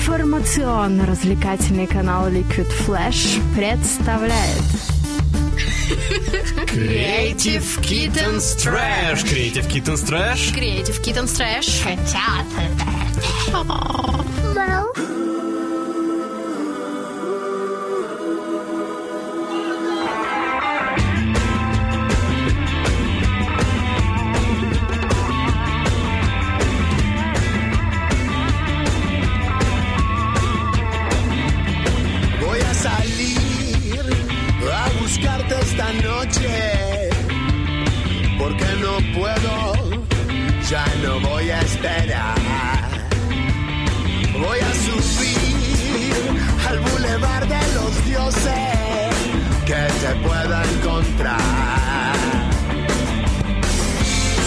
Информационно-развлекательный канал Liquid Flash представляет Creative Kittens Trash Creative Kittens Trash Creative Kittens Trash Хотят te pueda encontrar.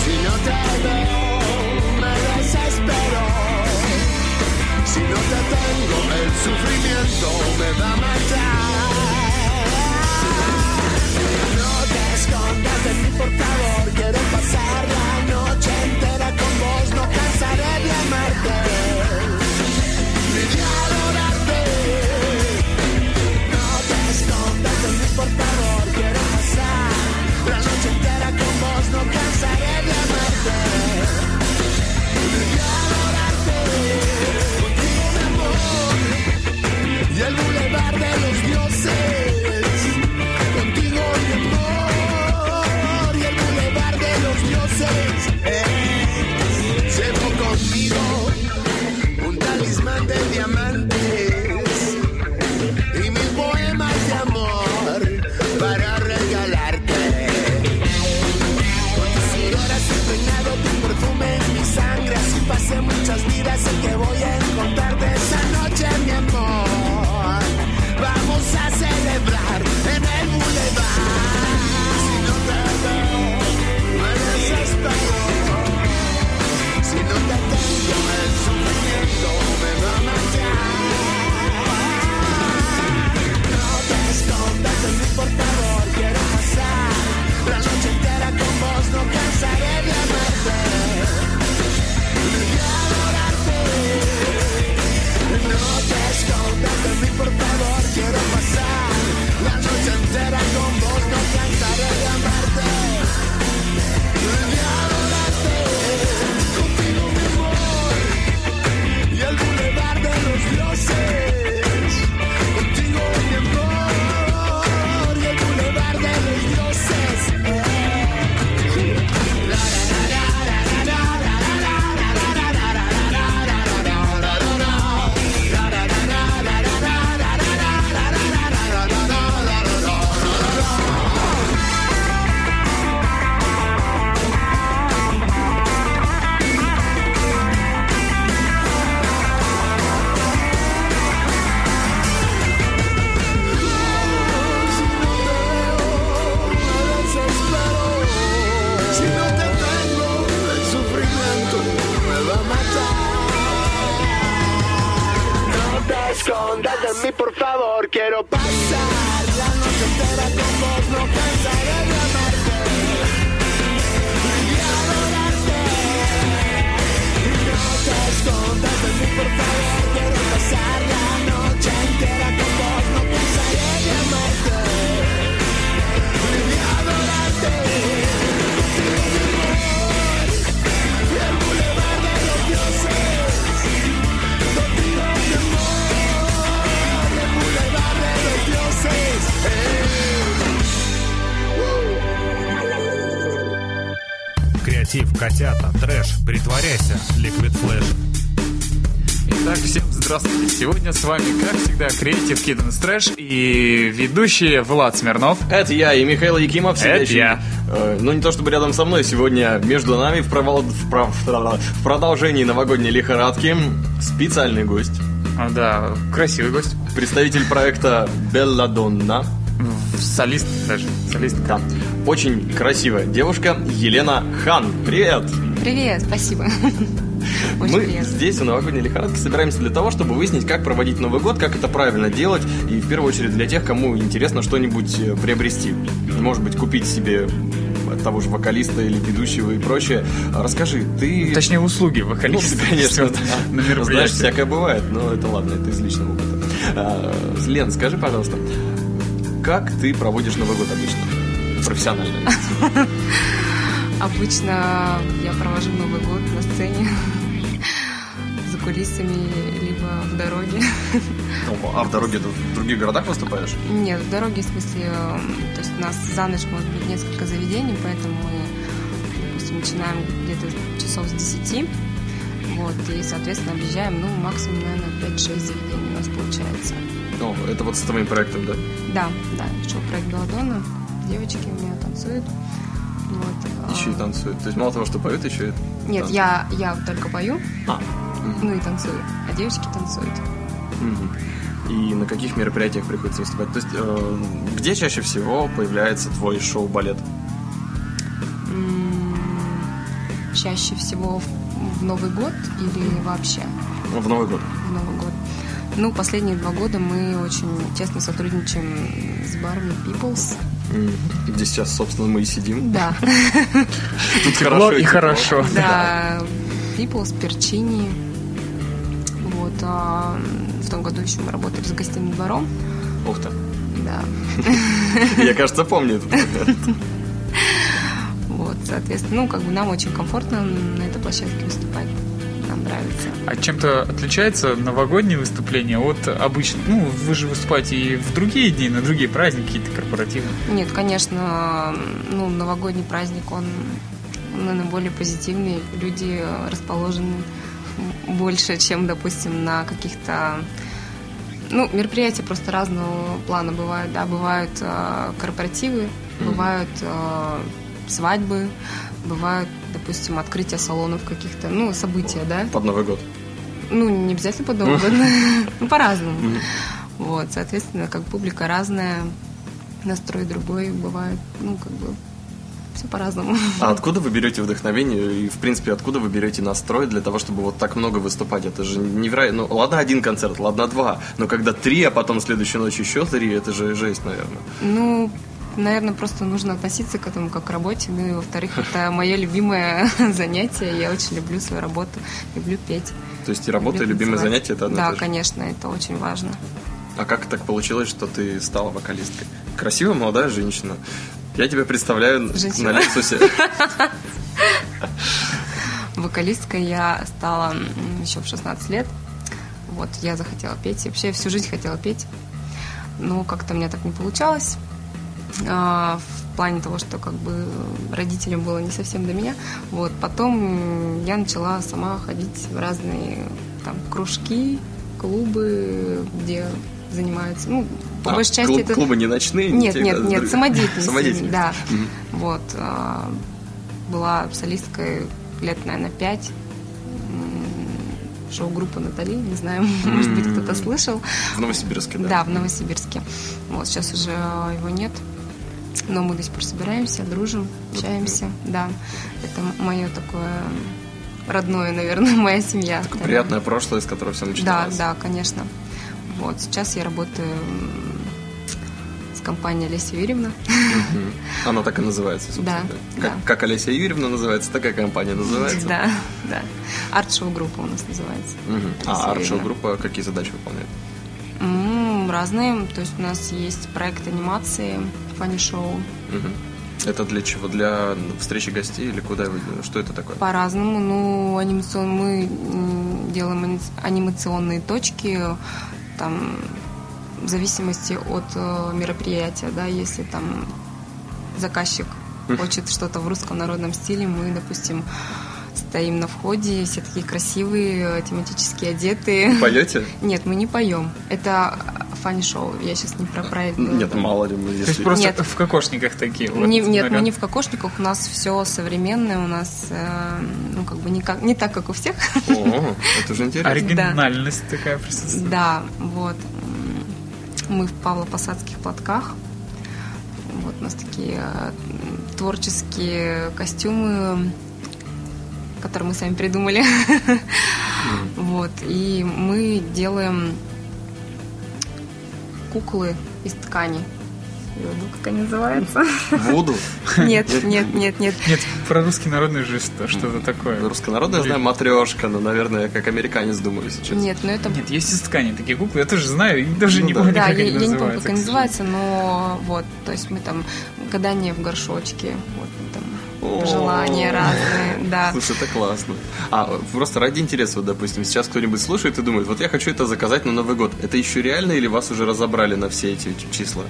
Si no te veo, me desespero. Si no te tengo, el sufrimiento me va a matar. No te escondas de mi portavoz del mundo. С вами, как всегда, Creative Kid and Stretch и ведущие Влад Смирнов. Это я и Михаил Якимов. Это я. Э, ну, не то чтобы рядом со мной, сегодня между нами в, провал, в, пров, в продолжении новогодней лихорадки специальный гость. А, да, красивый гость. Представитель проекта Белла Солист даже, солистка. Да. Очень красивая девушка Елена Хан. Привет! Привет, спасибо. какой Мы секрет? здесь, в новогодней лихорадке, собираемся для того, чтобы выяснить, как проводить Новый год, как это правильно делать, и в первую очередь для тех, кому интересно что-нибудь э, приобрести. Может быть, купить себе того же вокалиста или ведущего и прочее. А расскажи, ты... Точнее, услуги ну, вокалиста. Ну, конечно, на Знаешь, всякое бывает, но это ладно, это из личного опыта. А, Лен, скажи, пожалуйста, как ты проводишь Новый год обычно? Профессионально. Обычно я провожу Новый год на сцене кулисами, либо в дороге. А в дороге ты в других городах выступаешь? Нет, в дороге, в смысле, э, то есть у нас за ночь может быть несколько заведений, поэтому мы, допустим, начинаем где-то часов с 10, вот, и, соответственно, объезжаем, ну, максимум, наверное, 5-6 заведений у нас получается. О, это вот с твоим проектом, да? Да, да, шоу-проект Белладонна, девочки у меня танцуют. Вот, а, Еще и танцуют. То есть мало того, что поют, еще и Нет, танцуют. я, я только пою, А, ну и танцую, а девочки танцуют. И на каких мероприятиях приходится выступать? То есть, э, где чаще всего появляется твой шоу-балет? Чаще всего в, в Новый год или вообще В Новый год. в Новый год? Ну, последние два года мы очень тесно сотрудничаем с барами People's. Где сейчас, собственно, мы и сидим. Да, Тут Тепло и хорошо. да, People's, Перчини. А в том году еще мы работали с гостиным двором. Ух ты. Да, Я, кажется, помню это. вот, соответственно, ну, как бы нам очень комфортно на этой площадке выступать. Нам нравится. А чем-то отличается новогоднее выступление от обычного? Ну, вы же выступаете и в другие дни, на другие праздники, какие-то корпоративы. Нет, конечно, ну, новогодний праздник, он, он, наверное, более позитивный. Люди расположены больше, чем, допустим, на каких-то... Ну, мероприятия просто разного плана бывают, да, бывают э, корпоративы, бывают э, свадьбы, бывают, допустим, открытие салонов каких-то, ну, события, да. Под Новый год. Ну, не обязательно под Новый год, ну, по-разному. Вот, соответственно, как публика разная, настрой другой бывает, ну, как бы, все по-разному. А откуда вы берете вдохновение и, в принципе, откуда вы берете настрой для того, чтобы вот так много выступать? Это же невероятно. Ну, ладно, один концерт, ладно, два. Но когда три, а потом следующей ночью еще три, это же жесть, наверное. Ну, наверное, просто нужно относиться к этому как к работе. Ну и, во-вторых, это мое любимое занятие. Я очень люблю свою работу, люблю петь. То есть и работа, и люблю любимое танцевать. занятие это одно и Да, конечно, это очень важно. А как так получилось, что ты стала вокалисткой? Красивая молодая женщина. Я тебя представляю Женщина. на Лексусе. Вокалисткой я стала еще в 16 лет. Вот, я захотела петь. И Вообще, я всю жизнь хотела петь. Но как-то у меня так не получалось. А, в плане того, что как бы родителям было не совсем до меня. Вот, потом я начала сама ходить в разные там кружки, клубы, где занимаются, ну, по А, большей части клуб- это... Клубы не ночные? не Нет, те, нет, да, нет, друг- самодеятельность. Самодеятельность. Да. Мгм. Вот. а, Была солисткой лет, наверное, пять. Шоу-группа Натали, не знаю, может быть, кто-то слышал. В Новосибирске, да? Да, в Новосибирске. Вот, сейчас уже его нет. Но мы до сих пор собираемся, дружим, общаемся. Да, это мое такое родное, наверное, моя семья. Такое вторая. приятное прошлое, с которого все Да, начиналось. да, конечно. Вот, сейчас я работаю компанией Олеся Юрьевна. Она так и называется, собственно. Да, Как, да. как Олеся Юрьевна называется, такая компания называется. Да, да. Арт-шоу группа у нас называется. А арт-шоу группа какие задачи выполняет? Разные. То есть у нас есть проект анимации, фанни-шоу. Мгм. Это для чего? Для встречи гостей или куда? Что это такое? По-разному. Ну, анимацион... мы делаем ани- анимационные точки, там, в зависимости от э, мероприятия, да, если там заказчик хочет что-то в русском народном стиле, мы, допустим, стоим на входе, все такие красивые, тематически одетые. Поете? Нет, мы не поем. Это фанни-шоу. Я сейчас не про проект. Нет, мало ли. мы То есть просто Нет. в кокошниках такие. вот, Не- нет, мы не в кокошниках, у нас все современное, у нас, э, ну, как бы не, как, не так, как у всех. О, это же интересно. Оригинальность такая присутствует. Да, вот. Мы в Павлопосадских платках. Вот у нас такие э, творческие костюмы, которые мы сами придумали. Вот. И мы делаем куклы из ткани. Забыл, как они называются. Вуду. Нет, нет, нет, нет. Нет, про русский народный же что- что-то такое. Руссконародная, я знаю, матрешка, но, наверное, как американец думаю сейчас. Нет, но это Нет, есть из ткани такие куклы, я тоже знаю, и даже Ну не да. помню, Да, как я, они я не помню, называются. как они называются, но вот, то есть мы там гадание в горшочке, вот там желания разные, да. Слушай, это классно. А просто ради интереса, вот, допустим, сейчас кто-нибудь слушает и думает, вот я хочу это заказать на Новый год. Это еще реально или вас уже разобрали на все эти числа?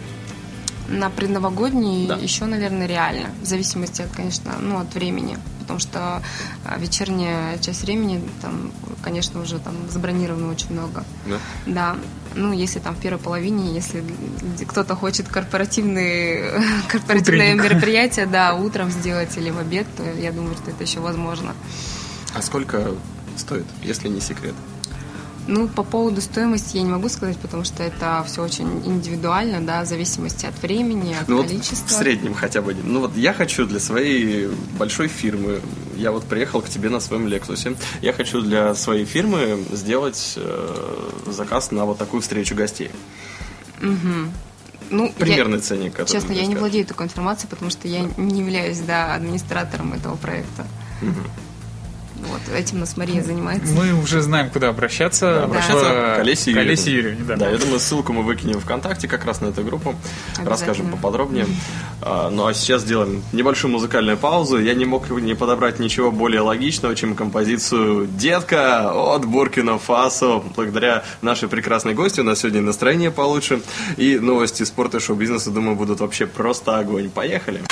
На предновогодний Да. еще, наверное, реально, в зависимости, от, конечно, ну, от времени, потому что а, вечерняя часть времени, там, конечно, уже там забронировано очень много. Да? Да, ну, если там в первой половине, если кто-то хочет корпоративные, корпоративное Утренник. мероприятие, да, утром сделать или в обед, то я думаю, что это еще возможно. А сколько стоит, если не секрет? Ну, по поводу стоимости я не могу сказать, потому что это все очень индивидуально, да, в зависимости от времени, от Ну вот количества. в среднем хотя бы. Ну вот я хочу для своей большой фирмы, я вот приехал к тебе на своем Лексусе, я хочу для своей фирмы сделать э, заказ на вот такую встречу гостей. Ну, я- Примерный ценник. который Честно, я не скажешь. владею такой информацией, потому что я не являюсь, да, администратором этого проекта. Вот, этим нас Мария занимается. Мы уже знаем, куда обращаться. Обращаться В- к Олесе Юрьевне. Олесе Юрьевне, да. Да, я думаю, ссылку мы выкинем ВКонтакте как раз на эту группу. Расскажем поподробнее. А, Ну а сейчас сделаем небольшую музыкальную паузу. Я не мог не подобрать ничего более логичного, чем композицию «Детка» от Буркина Фасо. Благодаря нашей прекрасной гости у нас сегодня настроение получше. И новости спорта и шоу-бизнеса, думаю, будут вообще просто огонь. Поехали! Небо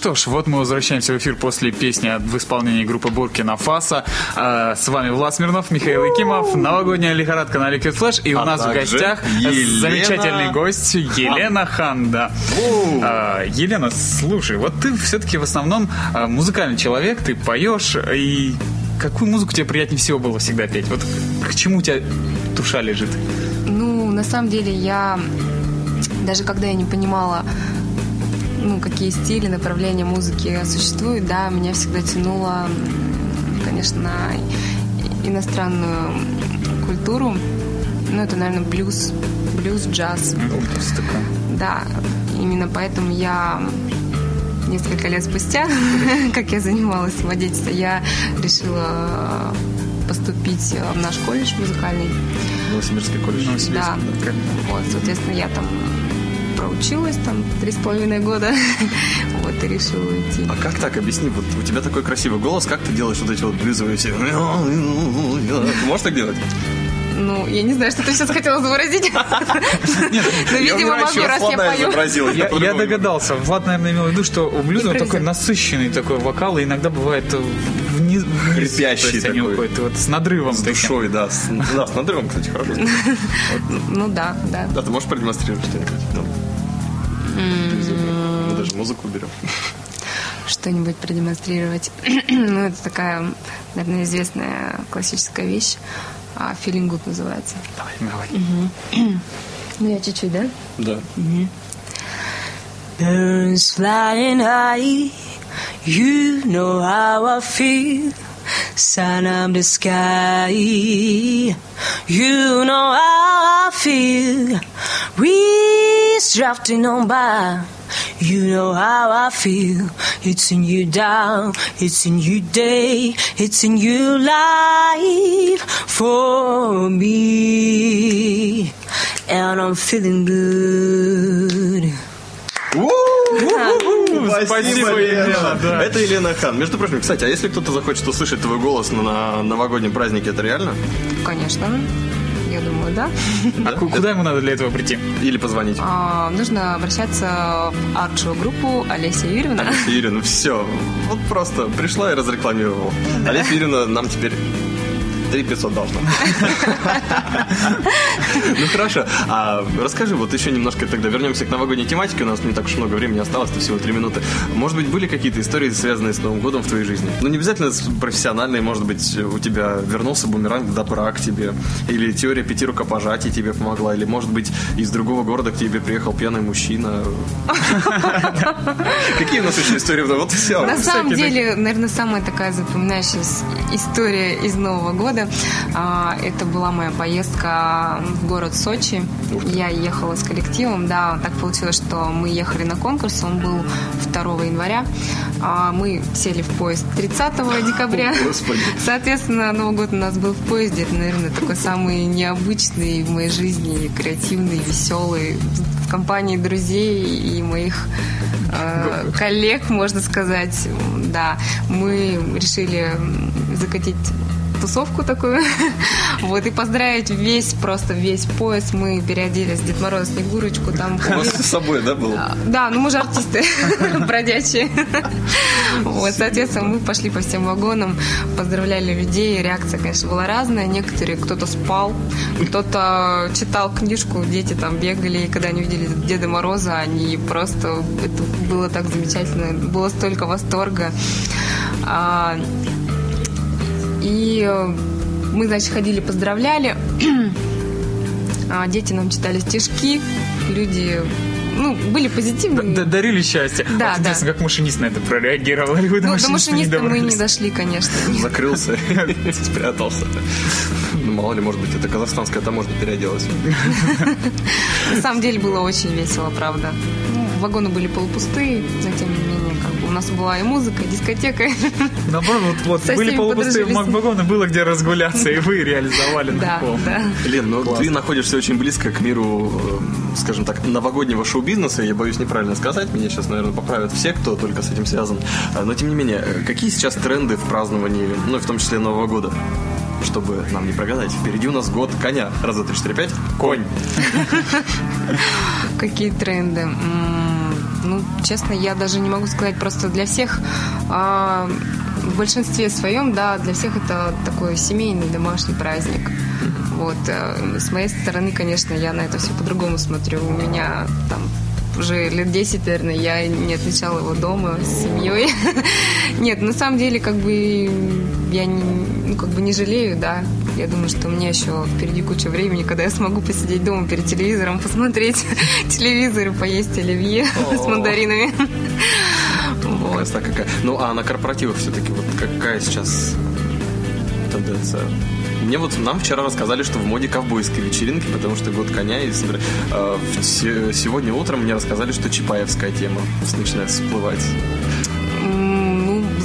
что ж, вот мы возвращаемся в эфир после песни в исполнении группы Буркина Фаса. С вами Влад Смирнов, Михаил Якимов, новогодняя лихорадка на Liquid Flash. И у А нас в гостях Елена замечательный гость Елена Ханда. А, Елена, слушай, вот ты все-таки в основном а, музыкальный человек, ты поешь, и какую музыку тебе приятнее всего было всегда петь? Вот к чему у тебя душа лежит? Ну, на самом деле, я даже когда я не понимала, ну, какие стили, направления музыки существуют, да, меня всегда тянуло, конечно, на иностранную культуру. Ну, это, наверное, блюз, блюз, джаз. Да, именно поэтому я несколько лет спустя, как я занималась самодеятельством, я решила поступить в наш колледж музыкальный. Новосибирский колледж. Да. Вот, соответственно, я там проучилась там три с половиной года. Вот, и решила уйти. А как так? Объясни, вот у тебя такой красивый голос, как ты делаешь вот эти вот блюзовые все? Ты можешь так делать? Ну, я не знаю, что ты сейчас хотела изобразить. Но, видимо, могу, раз я пою. Я, догадался. Влад, наверное, имел в виду, что у блюза такой насыщенный такой вокал, и иногда бывает э, вниз, Хрипящий такой. вот с надрывом. С душой, да. Да, с надрывом, кстати, хорошо. Ну да, да. Да, ты можешь продемонстрировать что-нибудь? Мы даже музыку уберем. Что-нибудь продемонстрировать. Ну, это такая, наверное, известная классическая вещь. А, Feeling good называется. Давай, давай. Ну, я чуть-чуть, да? Да. Birds flying high, you know how I feel. Sun up the sky, you know how I feel. Breeze drafting on by, you know how I feel. It's in you down, it's in you day, it's in you life for me. And I'm feeling good. Спасибо, Елена, да. Это Елена Хан. Между прочим, кстати, а если кто-то захочет услышать твой голос на новогоднем празднике, это реально? Конечно. Я думаю, да. А ку- куда ему надо для этого прийти? Или позвонить? А, нужно обращаться в арт группу Олеся Юрьевна. Ирина, все. Вот просто пришла и разрекламировала. Олеся Ирина нам теперь 3 500 должна. Ну хорошо. А расскажи, вот еще немножко тогда вернемся к новогодней тематике. У нас не так уж много времени осталось, всего 3 минуты. Может быть, были какие-то истории, связанные с Новым годом в твоей жизни? Ну, не обязательно профессиональные, может быть, у тебя вернулся бумеранг добра к тебе, или теория пяти рукопожатий тебе помогла, или, может быть, из другого города к тебе приехал пьяный мужчина. Какие у нас еще истории? Вот все. На самом деле, наверное, самая такая запоминающаяся история из Нового года. А, Это была моя поездка в город Сочи. Я ехала с коллективом. Да, так получилось, что мы ехали на конкурс. Он был 2 января. А, Мы сели в поезд 30 декабря. Господи. Соответственно, Новый год у нас был в поезде. Это, наверное, такой самый необычный в моей жизни, креативный, веселый. В компании друзей и моих э, коллег, можно сказать. Да, мы решили закатить тусовку такую. Вот, и поздравить весь, просто весь поезд. Мы переоделись Дед Мороз, Снегурочку, там У вас с собой, да, был? да, ну мы же артисты бродячие. Вот, соответственно, мы пошли по всем вагонам, поздравляли людей. Реакция, конечно, была разная. Некоторые, кто-то спал, кто-то читал книжку, дети там бегали, и когда они увидели Деда Мороза, они просто... Это было так замечательно, было столько восторга. И э, мы, значит, ходили, поздравляли. А Дети нам читали стишки, люди ну, были позитивные. Д- Дарили счастье. Да, Вот интересно, как машинист на это прореагировал. Или вы до Ну, до машиниста не машиниста мы не дошли, конечно. Закрылся и спрятался. Ну, мало ли, может быть, это казахстанская таможня переоделась. На самом деле было очень весело, правда. Ну, вагоны были полупустые, но у нас была и музыка, и дискотека. Наоборот, вот, вот Со были полупустые вагоны, было где разгуляться, и вы реализовали на Да, да. Лен, ну Классно. ты находишься очень близко к миру, э, скажем так, новогоднего шоу-бизнеса. Я боюсь неправильно сказать. Меня сейчас, наверное, поправят все, кто только с этим связан. А, Но, тем не менее, э, какие сейчас тренды в праздновании, ну, и в том числе Нового года? чтобы нам не прогадать. Впереди у нас год коня. Раз, два, три, четыре, пять. Конь. Какие тренды? Ну, честно, я даже не могу сказать просто для всех. а, в большинстве своем, да, для всех это такой семейный домашний праздник. Вот. э, С моей стороны, конечно, я на это все по-другому смотрю. У меня там уже лет 10, наверное, я не отмечала его дома с семьей. Нет, на самом деле, как бы я не, ну, как бы не жалею, да. Я думаю, что у меня еще впереди куча времени, когда я смогу посидеть дома перед телевизором, посмотреть телевизор и поесть оливье с мандаринами. Вот. Красота какая. Ну, а на корпоративах все-таки вот какая сейчас тенденция? Мне вот нам вчера рассказали, что в моде ковбойской вечеринки, потому что год коня. И э, сегодня утром мне рассказали, что чапаевская тема начинает всплывать.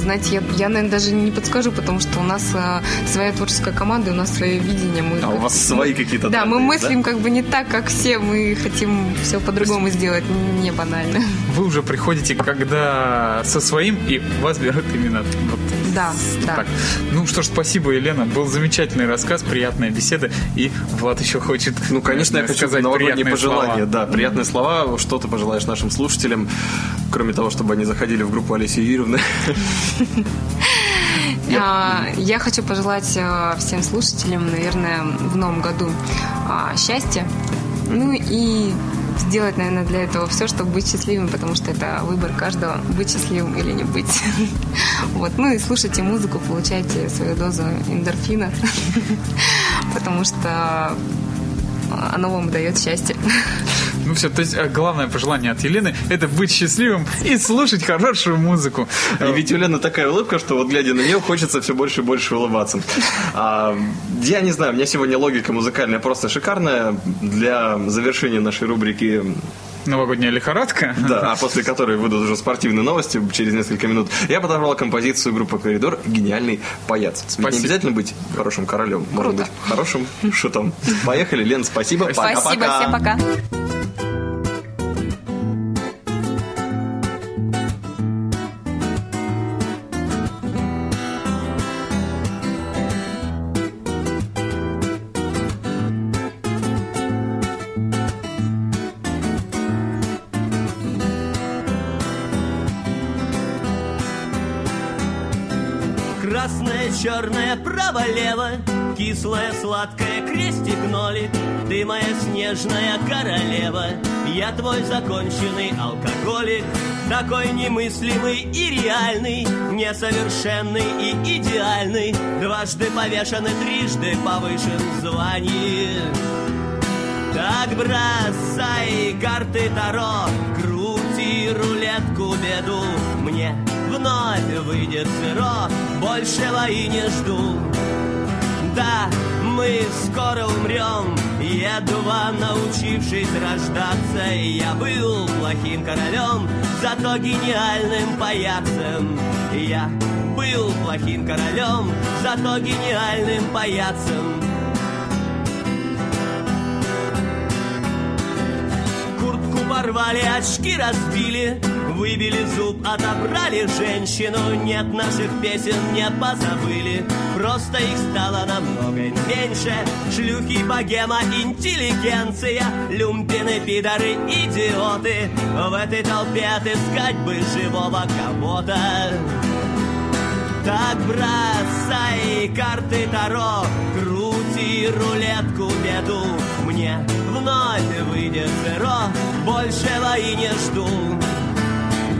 Знаете, я, я, наверное, даже не подскажу, потому что у нас э, своя творческая команда, у нас свое видение. Мы А у вас свои какие-то Да, мы мыслим как бы не так, как все. Мы хотим все по-другому сделать, не банально. Вы уже приходите, когда со своим, и вас берут именно вот Да, да. так. Ну что ж, спасибо, Елена. Был замечательный рассказ, приятная беседа. И Влад еще хочет Ну, конечно, я наверное, хочу сказать новогодние приятные пожелания. слова. Да, приятные слова. Что ты пожелаешь нашим слушателям, кроме того, чтобы они заходили в группу Олеси Юрьевны? А, Я хочу пожелать э, всем слушателям, наверное, в новом году а, счастья. Ну и сделать, наверное, для этого все, чтобы быть счастливым, потому что это выбор каждого, быть счастливым или не быть. Вот. Ну и слушайте музыку, получайте свою дозу эндорфина, потому что оно вам дает счастье. Ну все, то есть э, главное пожелание от Елены – это быть счастливым и слушать хорошую музыку. И ведь у Лены такая улыбка, что вот глядя на нее, хочется все больше и больше улыбаться. А, я не знаю, у меня сегодня логика музыкальная просто шикарная. Для завершения нашей рубрики Новогодняя лихорадка. Да, а после которой выйдут уже спортивные новости через несколько минут, я подобрал композицию группы «Коридор» «Гениальный паяц». Ведь не Спасибо. обязательно быть хорошим королем, можно быть хорошим шутом. Поехали, Лен, спасибо. Спасибо, Пока-пока. всем пока. Черное, право-лево Кислое, сладкое, крестик-нолик Ты моя снежная королева Я твой законченный алкоголик Такой немыслимый и реальный Несовершенный и идеальный Дважды повешен и трижды повышен в так бросай карты Таро, крути рулетку беду. Мне вновь выйдет зеро, большего и не жду. Да, мы скоро умрем, едва научившись рождаться. Я был плохим королем, зато гениальным паяцем. Я был плохим королем, зато гениальным паяцем. Куртку порвали, очки разбили Выбили зуб, отобрали женщину. Нет наших песен, не позабыли. Просто их стало намного меньше. Шлюхи, богема, интеллигенция. Люмпины, пидоры, идиоты. В этой толпе отыскать бы живого кого-то. Так бросай карты Таро, крути рулетку беду. Мне вновь выйдет зеро, большего и не жду.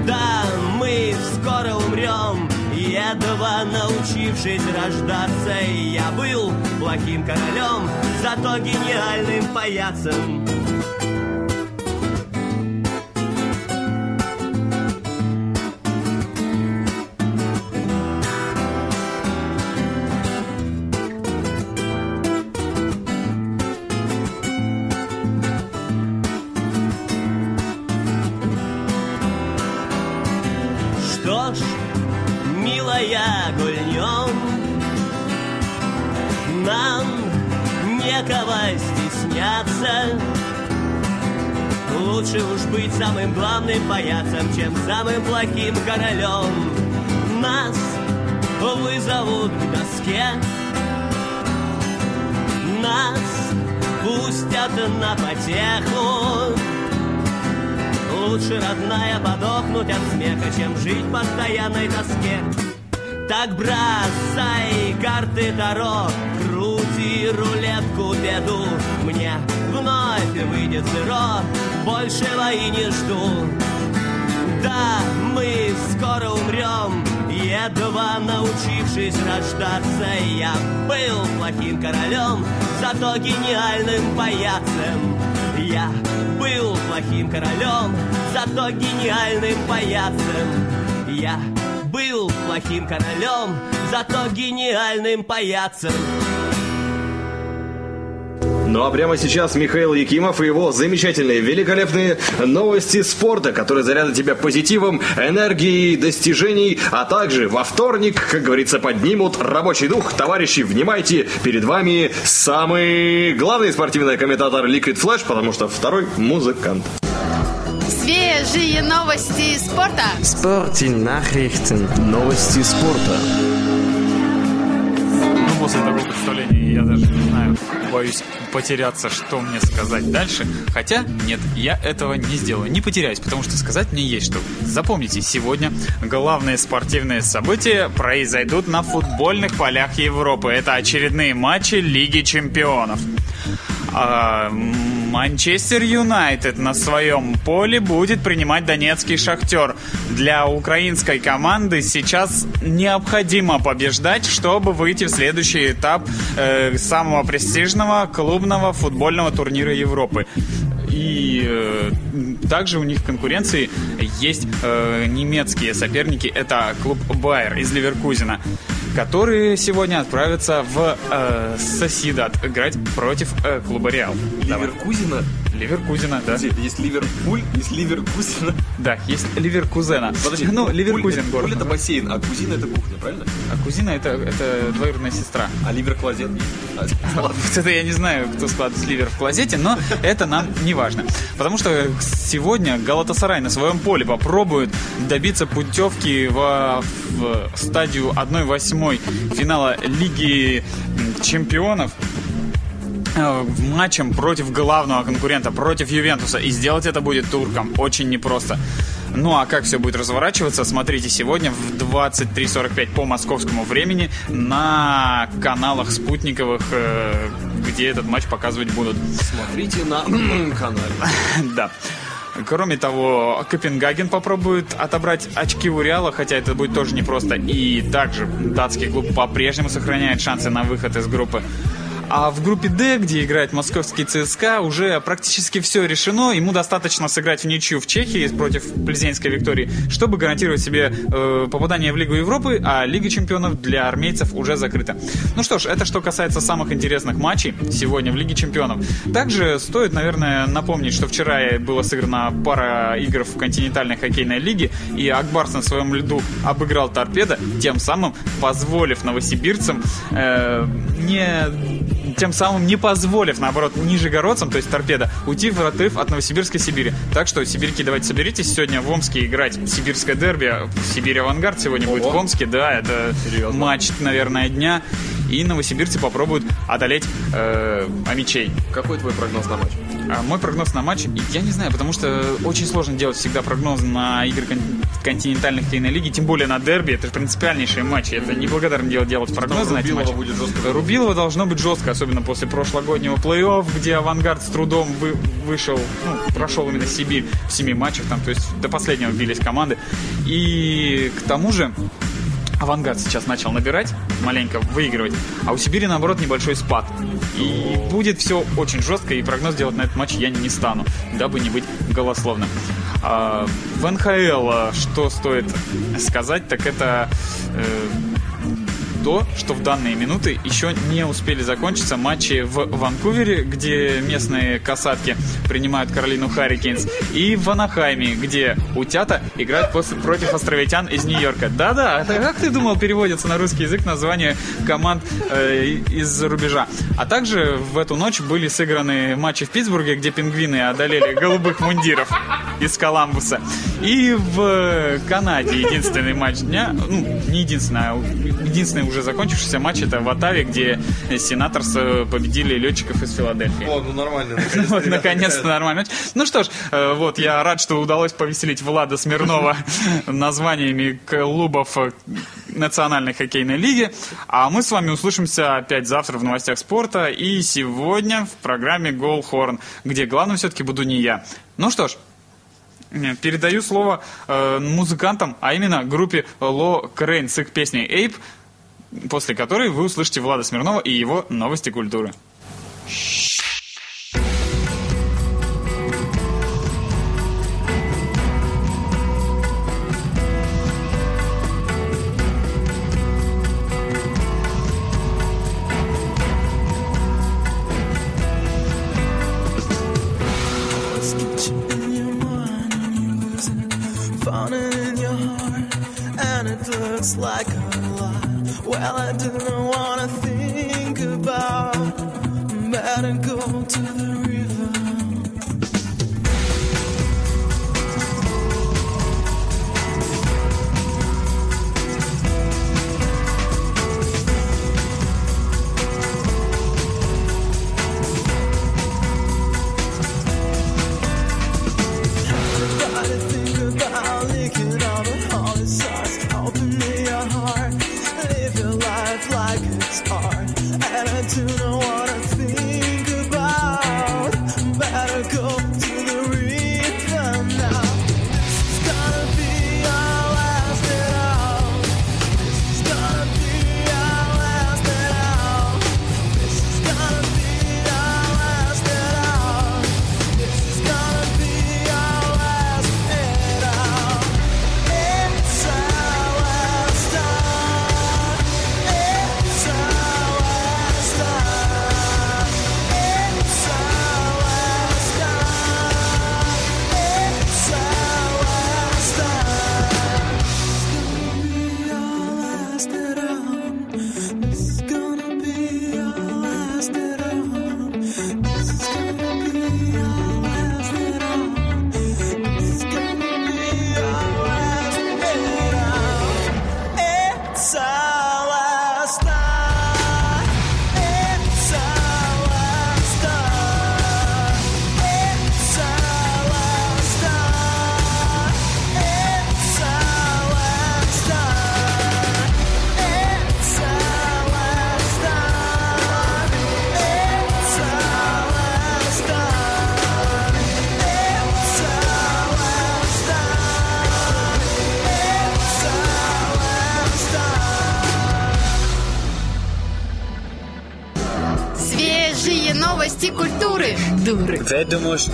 Да, мы скоро умрем, едва научившись рождаться. Я был плохим королем, зато гениальным паяцем. Быть самым главным паяцем, чем самым плохим королем Нас вызовут к доске нас пустят на потеху. Лучше, родная, подохнуть от смеха, чем жить в постоянной тоске. Так бросай карты Таро, крути рулетку беду. Мне вновь выйдет зеро, большего и не жду. Да, мы скоро умрем, едва научившись рождаться. Я был плохим королем, зато гениальным паяцем. Я был плохим королем, зато гениальным паяцем. Я был плохим королем, зато гениальным паяцем. Ну а прямо сейчас Михаил Якимов и его замечательные, великолепные новости спорта, которые зарядят тебя позитивом, энергией, достижений, а также во вторник, как говорится, поднимут рабочий дух. Товарищи, внимайте, перед вами самый главный спортивный комментатор Liquid Flash, потому что второй музыкант. Свежие новости спорта. Спорти Nachrichten. Новости спорта. После такого представления я даже не знаю, боюсь потеряться, что мне сказать дальше. Хотя, нет, я этого не сделаю. Не потеряюсь, потому что сказать мне есть что. Запомните, сегодня главные спортивные события произойдут на футбольных полях Европы. Это очередные матчи Лиги Чемпионов. А, Манчестер Юнайтед на своем поле будет принимать донецкий шахтер. Для украинской команды сейчас необходимо побеждать, чтобы выйти в следующий этап э, самого престижного клубного футбольного турнира Европы. И э, также у них в конкуренции есть э, немецкие соперники. Это клуб Байер из Ливеркузена которые сегодня отправятся в э, Соседат играть против э, клуба Реал. Давай. Ливеркузина? Да. Подожди, Есть Ливерпуль, есть Ливеркузина. Да, есть Ливеркузена. Подожди, ну, Пуль- Ливеркузен Пуль город. это бассейн, а кузина это кухня, правильно? А кузина это, это двоюродная сестра. А ливер-клозет? А, ладно. Вот это я не знаю, кто складывает ливер в клозете, но это нам не важно. Потому что сегодня Галатасарай на своем поле попробует добиться путевки в, в стадию 1-8 финала Лиги Чемпионов матчем против главного конкурента, против Ювентуса. И сделать это будет туркам очень непросто. Ну а как все будет разворачиваться, смотрите сегодня в 23.45 по московскому времени на каналах спутниковых, э, где этот матч показывать будут. Смотрите на канале. Да. Кроме того, Копенгаген попробует отобрать очки у Реала, хотя это будет тоже непросто. И также датский клуб по-прежнему сохраняет шансы на выход из группы. А в группе D, где играет московский ЦСКА, уже практически все решено. Ему достаточно сыграть в ничью в Чехии против Плезенской Виктории, чтобы гарантировать себе э, попадание в Лигу Европы, а Лига Чемпионов для армейцев уже закрыта. Ну что ж, это что касается самых интересных матчей сегодня в Лиге Чемпионов. Также стоит, наверное, напомнить, что вчера была сыграна пара игр в континентальной хоккейной лиге, и Акбарс на своем льду обыграл торпедо, тем самым позволив новосибирцам э, не тем самым не позволив, наоборот, нижегородцам, то есть торпеда, уйти в отрыв от Новосибирской Сибири. Так что, сибирьки, давайте соберитесь сегодня в Омске играть сибирское дерби. Сибирь Авангард сегодня будет в Омске, да, это матч, наверное, дня. И новосибирцы попробуют одолеть э, Амичей. Какой твой прогноз на матч? А мой прогноз на матч, я не знаю, потому что очень сложно делать всегда прогноз на игры кон- континентальной хоккейной лиги, тем более на дерби, это же принципиальнейшие матчи, это неблагодарно дело делать прогнозы на эти матчи. будет жестко. Рубилова должно быть жестко, особенно после прошлогоднего плей-офф, где Авангард с трудом вы- вышел, ну, прошел именно Сибирь в семи матчах, там, то есть до последнего бились команды. И к тому же Авангард сейчас начал набирать, маленько выигрывать, а у Сибири, наоборот, небольшой спад. И будет все очень жестко, и прогноз делать на этот матч я не стану, дабы не быть голословным. А, в НХЛ а, что стоит сказать, так это э, то, что в данные минуты еще не успели закончиться матчи в Ванкувере, где местные касатки принимают Каролину Харрикейнс, и в Анахайме, где утята играют против островитян из Нью-Йорка. Да-да, это как ты думал переводится на русский язык название команд э, из-за рубежа. А также в эту ночь были сыграны матчи в Питтсбурге, где пингвины одолели голубых мундиров из Коламбуса. И в Канаде единственный матч дня, ну, не единственный, а единственный уже закончившийся матч. Это в Оттаве, где Сенаторс э, победили летчиков из Филадельфии. О, ну нормально. Вот, наконец-то нормально. Ну что ж, э, вот, я рад, что удалось повеселить Влада Смирнова названиями клубов э, Национальной хоккейной лиги. А мы с вами услышимся опять завтра в новостях спорта и сегодня в программе Гол Хорн, где главным все-таки буду не я. Ну что ж, передаю слово э, музыкантам, а именно группе Ло Крейн с их песней «Эйп», после которой вы услышите Влада Смирнова и его новости культуры. Fun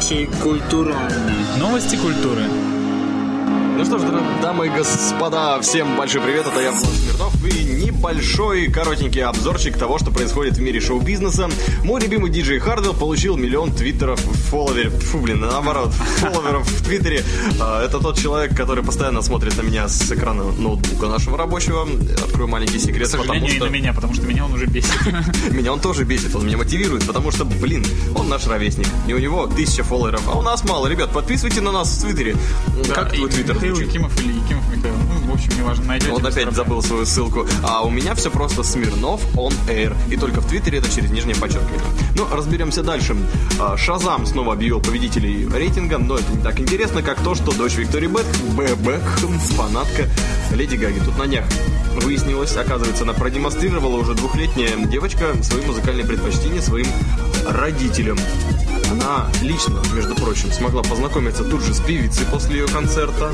Новости культуры. Новости культуры. Ну что ж, дамы и господа, всем большой привет, это я, Влад Смирнов, и небольшой коротенький обзорчик того, что происходит в мире шоу-бизнеса. Мой любимый диджей Хардвелл получил миллион твиттеров, фолловеров, фу, блин, наоборот, фолловеров в твиттере. А, Это тот человек, который постоянно смотрит на меня с экрана ноутбука нашего рабочего. Открою маленький К секрет, потому сожалению, и что... на меня, потому что меня он уже бесит. Меня он тоже бесит, он меня мотивирует, потому что, блин, он наш ровесник. И у него тысяча фолловеров, а у нас мало. Ребят, подписывайте на нас в Твиттере. как твой Твиттер Михаил? Якимов или Якимов Михаил. Ну, в общем, неважно, найдете. Он опять забыл свою ссылку. А у меня все просто Смирнов on air. И только в Твиттере это через нижнее подчеркивание. Ну, разберемся дальше. А, Шазам снова объявил победителей рейтинга, но это не так интересно, как то, что дочь Виктории Бек, Б- Бекхэм, фанатка Леди Гаги. Тут на днях выяснилось, оказывается, она продемонстрировала уже двухлетняя девочка свои музыкальные предпочтения своим родителям. Она лично, между прочим, смогла познакомиться тут же с певицей после ее концерта.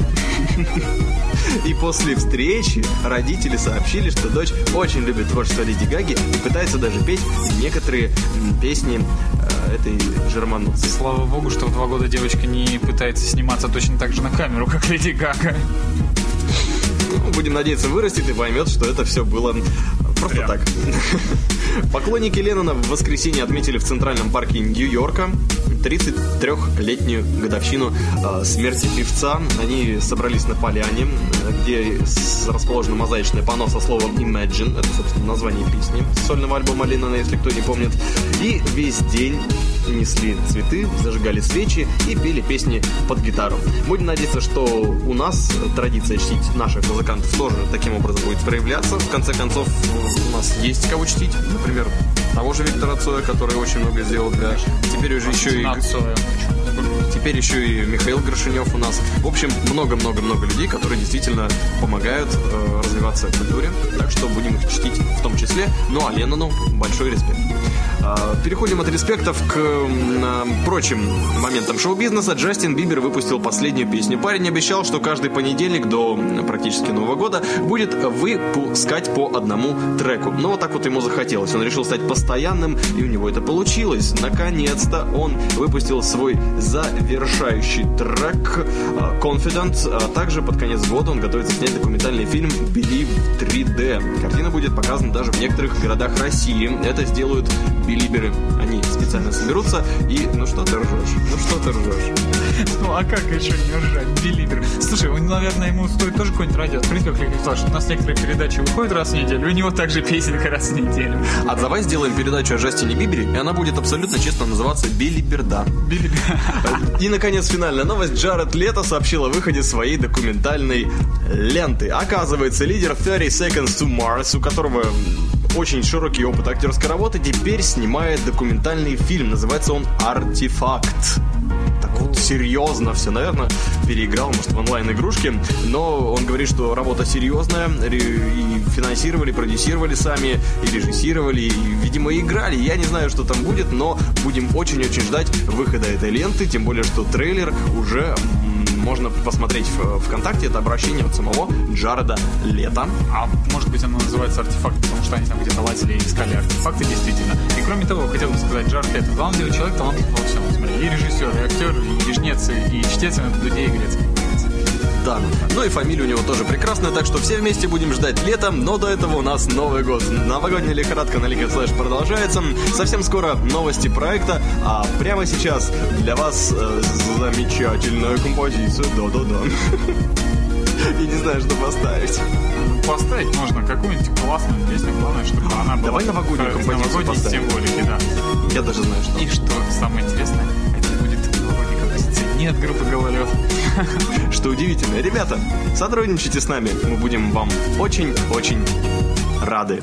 И после встречи родители сообщили, что дочь очень любит творчество Леди Гаги и пытается даже петь некоторые песни э, этой жермануцы. Слава богу, что в два года девочка не пытается сниматься точно так же на камеру, как Леди Гага. Ну, будем надеяться, вырастет и поймет, что это все было просто так. Поклонники Леннона в воскресенье отметили в Центральном парке Нью-Йорка 33-летнюю годовщину э, смерти певца. Они собрались на поляне, э, где расположено мозаичное панно со словом Imagine. Это, собственно, название песни сольного альбома Леннона, если кто не помнит. И весь день несли цветы, зажигали свечи и пели песни под гитару. Будем надеяться, что у нас традиция чтить наших музыкантов тоже таким образом будет проявляться. В конце концов, у нас есть кого чтить. Например, того же Виктора Цоя, который очень много сделал для... Теперь уже еще и... Теперь еще и Михаил Горшинев у нас. В общем, много-много-много людей, которые действительно помогают э, развиваться в культуре. Так что будем их чтить в том числе. Ну а Леннону большой респект. А, Переходим от респектов к а, прочим моментам шоу-бизнеса. Джастин Бибер выпустил последнюю песню. Парень обещал, что каждый понедельник до практически Нового года будет выпускать по одному треку. Но вот так вот ему захотелось. Он решил стать постоянным, и у него это получилось. Наконец-то он выпустил свой завершающий трек а, Confident. А также под конец года он готовится снять документальный фильм Believe 3D. Картина будет показана даже в некоторых городах России. Это сделают билиберы. Они специально соберутся и... Ну что ты ржешь? Ну что ты ржешь? Ну а как еще не ржать? Билибер. Слушай, он, наверное, ему стоит тоже какой-нибудь радио открыть, как что у нас некоторые передачи выходят раз в неделю, у него также песенка раз в неделю. А давай сделаем передачу о Джастине Бибере, и она будет абсолютно честно называться Билиберда. И, наконец, финальная новость. Джаред Лето сообщил о выходе своей документальной ленты. Оказывается, лидер 30 Seconds to Mars, у которого очень широкий опыт актерской работы, теперь снимает документальный фильм. Называется он «Артефакт». Так вот, серьезно все, наверное, переиграл, может, в онлайн-игрушке. Но он говорит, что работа серьезная, и финансировали, продюсировали сами, и режиссировали, и, видимо, играли. Я не знаю, что там будет, но будем очень-очень ждать выхода этой ленты, тем более, что трейлер уже можно посмотреть в ВКонтакте. Это обращение от самого Джареда Лета. А может быть оно называется артефакт, потому что они там где-то лазили и искали артефакты действительно. И кроме того, хотел бы сказать, Джаред это главный человек талант во всем. И режиссер, и актер, и жнец, и чтец, и дуде, и грецкий. Да. Ну и фамилия у него тоже прекрасная, так что все вместе будем ждать летом, но до этого у нас Новый год. Новогодняя лихорадка на Liquid Flash продолжается. Совсем скоро новости проекта, а прямо сейчас для вас э, замечательная композиция. Да-да-да. Я не знаю, что поставить. Поставить можно какую-нибудь классную песню, главное, чтобы она была Давай новогоднюю композицию новогодней поставим. символике, да. Я даже знаю, что. И что самое интересное, композиция не от группы Гололед. Что удивительно. Ребята, сотрудничайте с нами. Мы будем вам очень-очень рады.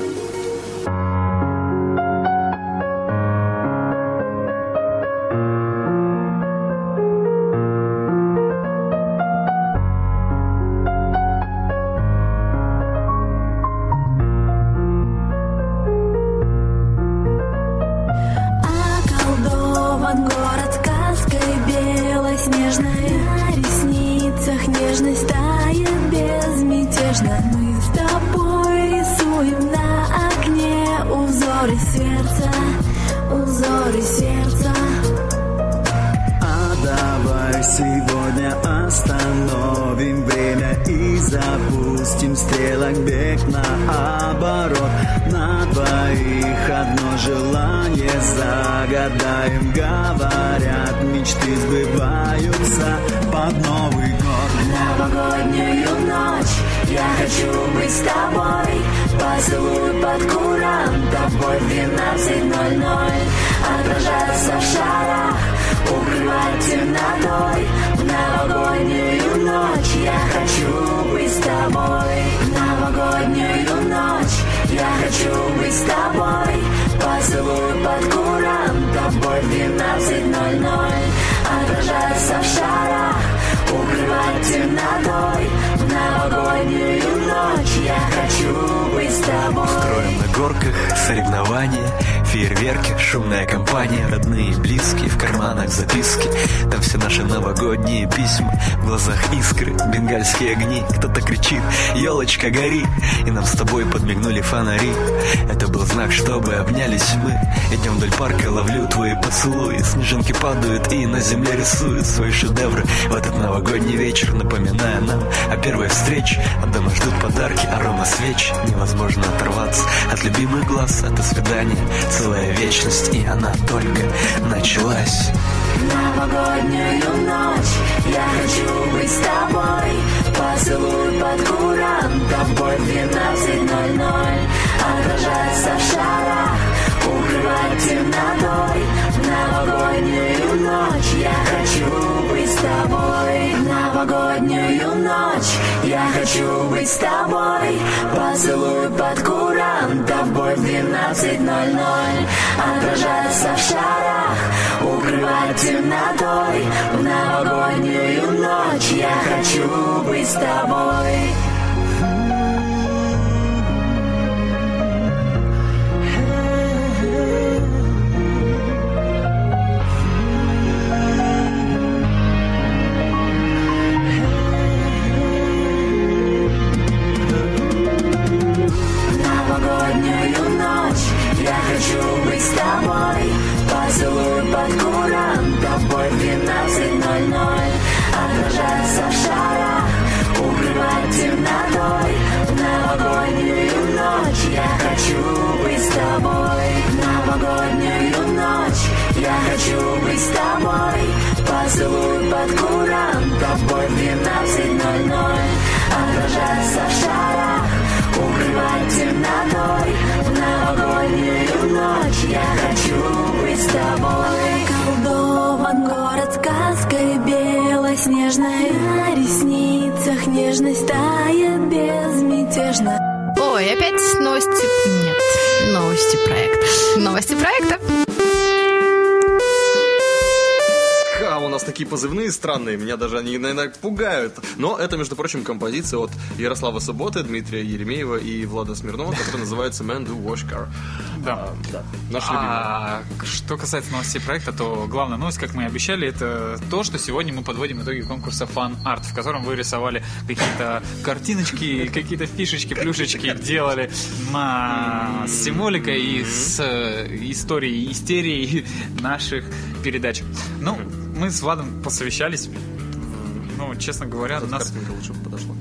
Узоры сердца А давай сегодня остановим время и запустим стрелок бег наоборот. На двоих одно желание загадаем, говорят, мечты сбываются под Новый год. Новогоднюю ночь Я хочу быть с тобой. Поцелуй под курантом в 12.00 Отражаться в шарах. Укрывать темнотой. В новогоднюю ночь Я хочу быть с тобой. В новогоднюю ночь Я хочу быть с тобой. Поцелуй под курантом в 12.00 Отражаться в шарах Укрывать темнотой В новогоднюю ночь Я хочу быть с тобой Строим на горках соревнования, фейерверки, шумная компания, родные и близкие, в карманах записки. Там все наши новогодние письма, в глазах искры, бенгальские огни. Кто-то кричит, елочка гори, и нам с тобой подмигнули фонари. Это был знак, чтобы обнялись мы. Идем вдоль парка, ловлю твои поцелуи. Снежинки падают и на земле рисуют свои шедевры. В этот новогодний вечер, напоминая нам о первой встрече. А дома ждут подарки, арома свеч. Невозможно оторваться от любимых глаз, это свидание. Целая вечность, и она только началась. Новогоднюю ночь Я хочу быть с тобой Поцелуй под курантом Бой в 12.00 Отражаться в шарах Укрывать темнотой новогоднюю ночь я хочу быть с тобой. Новогоднюю ночь хочу быть с тобой. Поцелуй под курантом, бой в 12.00. Отражаться в шарах, укрывать темнотой. В новогоднюю ночь я хочу быть с тобой. Хочу быть с тобой. Поцелуй под курантом Бой в 12.00 Отражаться в шарах. Укрывать темнотой. В новогоднюю ночь. Я хочу быть с тобой. В новогоднюю ночь. Я хочу быть с тобой. Поцелуй под курантом Бой в 12.00 Отражаться в шарах Укрывать темнотой В новогоднюю ночь Я хочу быть с тобой Колдован город сказкой белоснежной На ресницах нежность тает безмятежно Ой, опять новости... такие позывные странные, меня даже они, наверное, пугают. Но это, между прочим, композиция от Ярослава Субботы, Дмитрия Еремеева и Влада Смирнова, которая называется Man Do Wash Car. Да. да. Наш любимый. А что касается новостей проекта, то главная новость, как мы и обещали, это то, что сегодня мы подводим итоги конкурса Fun Art, в котором вы рисовали какие-то картиночки, какие-то фишечки, плюшечки, делали на с символикой и с э, историей истерии наших передач. Ну, мы с Владом посовещались. Ну, честно говоря, Эта нас... лучше бы подошла.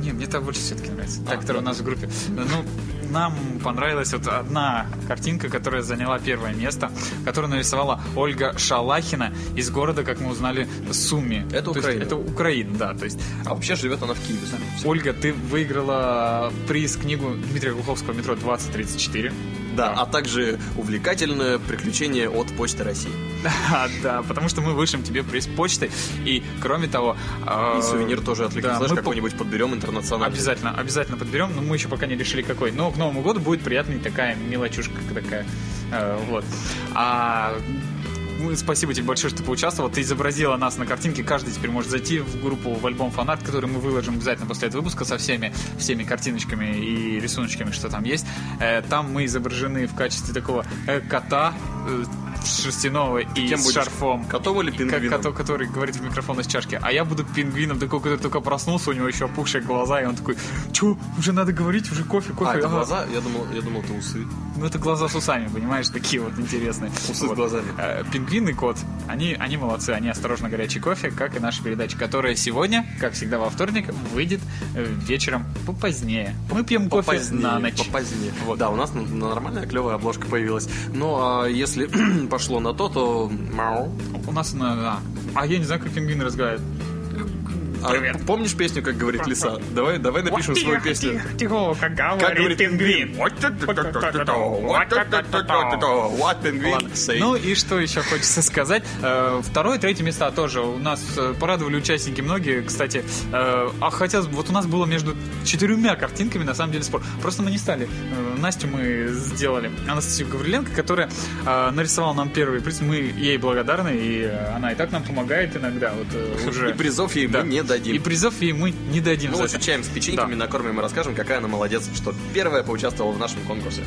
Не, мне так больше все-таки нравится. Та, которая у нас в группе. Ну, нам понравилась вот одна картинка, которая заняла первое место, которую нарисовала Ольга Шалахина из города, как мы узнали, Суми. Это То есть Украина. это Украина, да. То есть, А вообще живет она в Киеве. Ольга, ты выиграла приз книгу Дмитрия Глуховского «Метро 2034». Да, а также увлекательное приключение от Почты России. Да, да, потому что мы вышлем тебе приз почтой. И, кроме того... И сувенир тоже от мы какой-нибудь подберем интернациональный. Обязательно, обязательно подберем, но мы еще пока не решили какой. Но к Новому году будет приятная такая мелочушка такая. Э, вот. А спасибо тебе большое, что ты поучаствовал. Ты изобразила нас на картинке. Каждый теперь может зайти в группу в альбом фанат, который мы выложим обязательно после этого выпуска со всеми, всеми картиночками и рисуночками, что там есть. Э, там мы изображены в качестве такого э, кота э, шерстяного и Кем с будешь? шарфом. Котом или Как пингвином? котом, который говорит в микрофон из чашки. А я буду пингвином, такой, который только проснулся, у него еще опухшие глаза, и он такой, чё, уже надо говорить, уже кофе, кофе. А, это ага». глаза? Я думал, я думал, это усы. Ну, это глаза с усами, понимаешь, такие вот интересные. Усы с Вот. глазами. Э, Пингвин и кот, они, они молодцы, они осторожно горячий кофе, как и наша передача, которая сегодня, как всегда во вторник, выйдет э, вечером попозднее. Мы пьем кофе Попозднее, на ночь. попозднее. Да, у нас нормальная клевая обложка появилась. Ну, а если пошло на то, то... У нас на... А я не знаю, как пингвины разговаривают. А помнишь песню, как говорит лиса? Давай, давай напишем Вот свою песню. тихо, тихо, как говорит, Как говорит пингвин. What say? Ну и что еще хочется сказать? Э, Второе, третье места тоже у нас э, порадовали участники многие. Кстати, э, а хотелось бы, вот у нас было между четырьмя картинками на самом деле спор. Просто мы не стали. Настю мы сделали. Анастасию Гавриленко, которая нарисовала нам первый приз. Мы ей благодарны, и она и так нам помогает иногда. Вот уже. И призов ей Да. мы не дадим. И призов ей мы не дадим. Ну, за вот это. чаем с печеньками накормим и расскажем, какая она молодец, что первая поучаствовала в нашем конкурсе.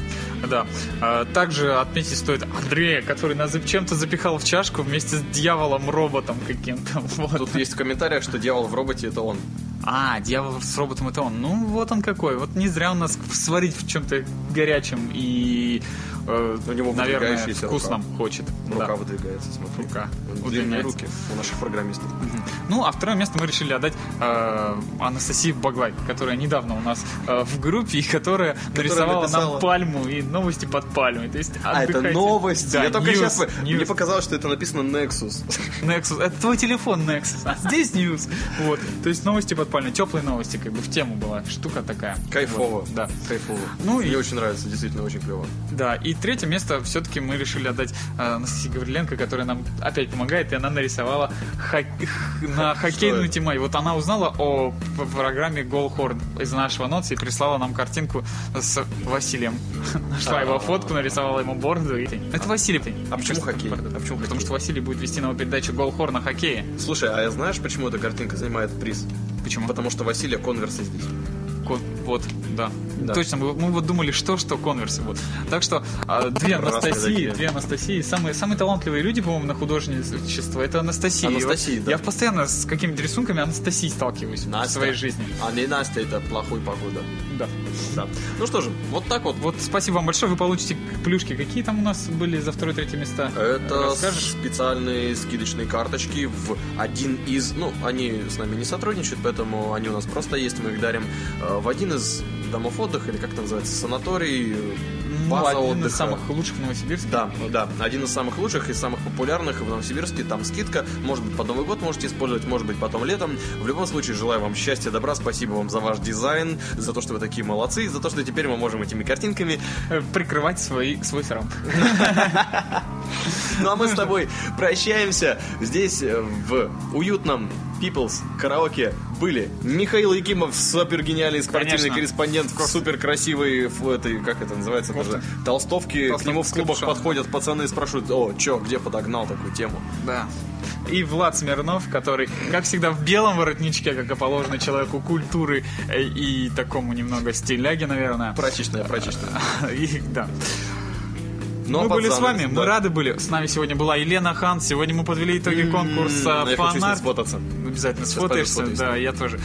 Да. А, Также отметить стоит Андрея, который нас зачем-то запихал в чашку вместе с дьяволом-роботом каким-то. Вот. Тут есть в комментариях, что дьявол в роботе это он. А, дьявол с роботом это он. Ну, вот он какой. Вот не зря он нас сварить в чем-то горячем и, э, У него наверное, вкусном рука. хочет. Рука Да. выдвигается, смотри. Рука Длинные руки у наших программистов. Ну, а второе место мы решили отдать э, Анастасии Баглай, которая недавно у нас э, в группе и которая, нарисовала написала- нам пальму и новости под пальмой. То есть А, это новости. Да, Я только news, сейчас... по- Мне news. показалось, что это написано Nexus. Nexus. Это твой телефон Nexus. А здесь News. Вот. То есть новости под пальмой. Теплые новости, как бы в тему была. Штука такая. Кайфово. Вот, Да. Кайфово. Ну Мне и- очень нравится, действительно очень клево. Да. И третье место все-таки мы решили отдать э, Анастасии Гавриленко, которая нам опять помогает, и она нарисовала хок- на хоккейную тему. И вот она узнала о программе Голхорн из нашего ноца и прислала нам картинку с Василием. Нашла его фотку, нарисовала ему бороду. и- Это Василий. А почему хоккей? А почему Потому что Василий будет вести новую передачу Голхор на хоккее. Слушай, а я знаешь, почему эта картинка занимает приз? Почему? Потому что Василия конверсы здесь. Ко- Вот, да. Да. Точно, мы, мы вот думали, что, что конверсы. Вот. Так что а, две Анастасии, две Анастасии, самые, самые талантливые люди, по-моему, на художничество, это Анастасия. Анастасии, И вот да. Я постоянно с какими-то рисунками Анастасии сталкиваюсь в своей жизни. А не Настя, это плохой погода. Да. Да. Ну что же, вот так вот. Вот спасибо вам большое, вы получите плюшки. Какие там у нас были за второе-третье места? Это Расскажешь? специальные скидочные карточки в один из... Ну, они с нами не сотрудничают, поэтому они у нас просто есть. Мы их дарим э, в один из домов отдыха, или как это называется, санаторий, Ну, база один отдыха. из самых лучших в Новосибирске. Да, да, один из самых лучших и самых популярных в Новосибирске. Там скидка, может быть, под Новый год можете использовать, может быть, потом летом. В любом случае, желаю вам счастья, добра, спасибо вам за ваш дизайн, за то, что вы такие молодцы, за то, что теперь мы можем этими картинками Э, Прикрывать свои, свой срам. Ну а мы с тобой прощаемся. Здесь э, в уютном People's караоке были Михаил Якимов, супер гениальный спортивный Конечно. корреспондент, супер красивый этой, как это называется, даже толстовки. К нему в клубах капюшоном. подходят пацаны и спрашивают, о, чё, где подогнал такую тему? Да. И Влад Смирнов, который, как всегда, в белом воротничке, как и положено человеку культуры э, и такому немного стиляги, наверное. Прачечная, прачечная. И, да. Но мы были с занавес, вами, мы да. рады были. С нами сегодня была Елена Хан. Сегодня мы подвели итоги конкурса с ней «Фанарт». сфотаться. Обязательно Сейчас сфотаешься, да, я тоже.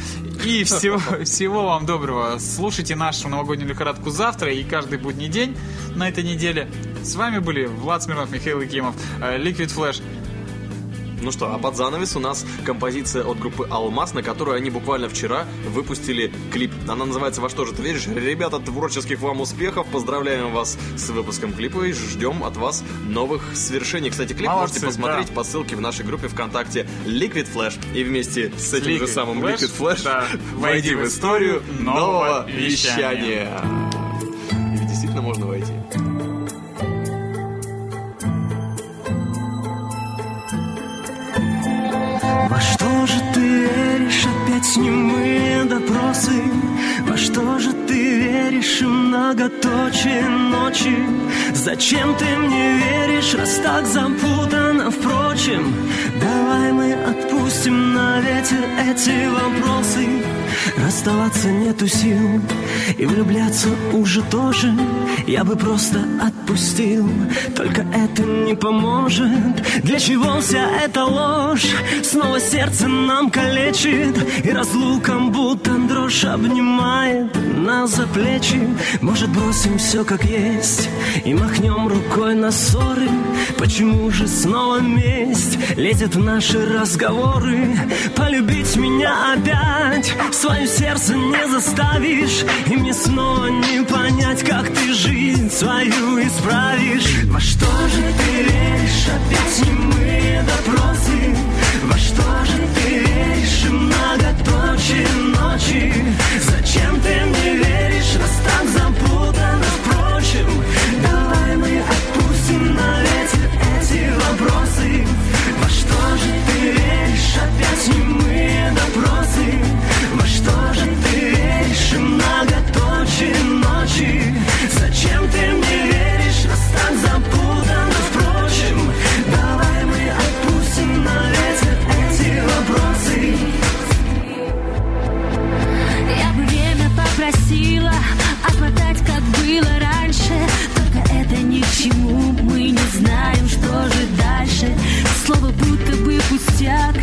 И всего, всего вам доброго. Слушайте нашу новогоднюю лихорадку завтра и каждый будний день на этой неделе. С вами были Влад Смирнов, Михаил Якимов, э, Liquid Flash. Ну что, а под занавес у нас композиция от группы «Алмаз», на которую они буквально вчера выпустили клип. Она называется «Во что же ты веришь?». Ребята, творческих вам успехов. Поздравляем вас с выпуском клипа и ждем от вас новых свершений. Кстати, клип Молодцы, можете посмотреть да. по ссылке в нашей группе ВКонтакте Liquid Flash. И вместе с этим же Liquid самым Flash, Liquid Flash да, войди в историю нового нового вещания. И действительно можно войти. Во что же ты веришь, опять немые допросы? Во что же ты веришь, и многоточие ночи? Зачем ты мне веришь, раз так запутано, впрочем? Давай мы отпустим на ветер эти вопросы Расставаться нету сил И влюбляться уже тоже Я бы просто отпустил. Только это не поможет. Для чего вся эта ложь? Снова сердце нам калечит И разлуком будто дрожь обнимает Нас за плечи. Может бросим все как есть И махнем рукой на ссоры? Почему же снова месть? Лезет в наши разговоры. Полюбить меня опять Свое сердце не заставишь И мне снова не понять Как ты жизнь свою исправишь. Во что же ты веришь? Опять немые допросы. Во что же ты веришь? И многоточие ночи. Зачем ты мне веришь? Раз так запутано Впрочем, давай мы отпустим на ветер эти вопросы. Во что же ты веришь? Опять немые допросы веришь И многоточие ночи. Зачем ты мне веришь? Раз так запутано. Впрочем, давай мы отпустим на ветер эти вопросы. Я время попросила отмотать, как было раньше. Только это ни к чему, мы не знаем, что же дальше Слово будто бы пустяк,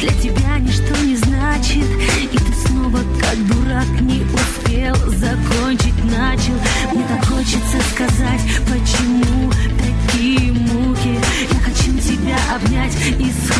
для тебя ничто не значит И ты снова как дурак не успел. Закончить, начал. Мне так хочется сказать, почему такие муки. Я хочу тебя обнять и с ума схожу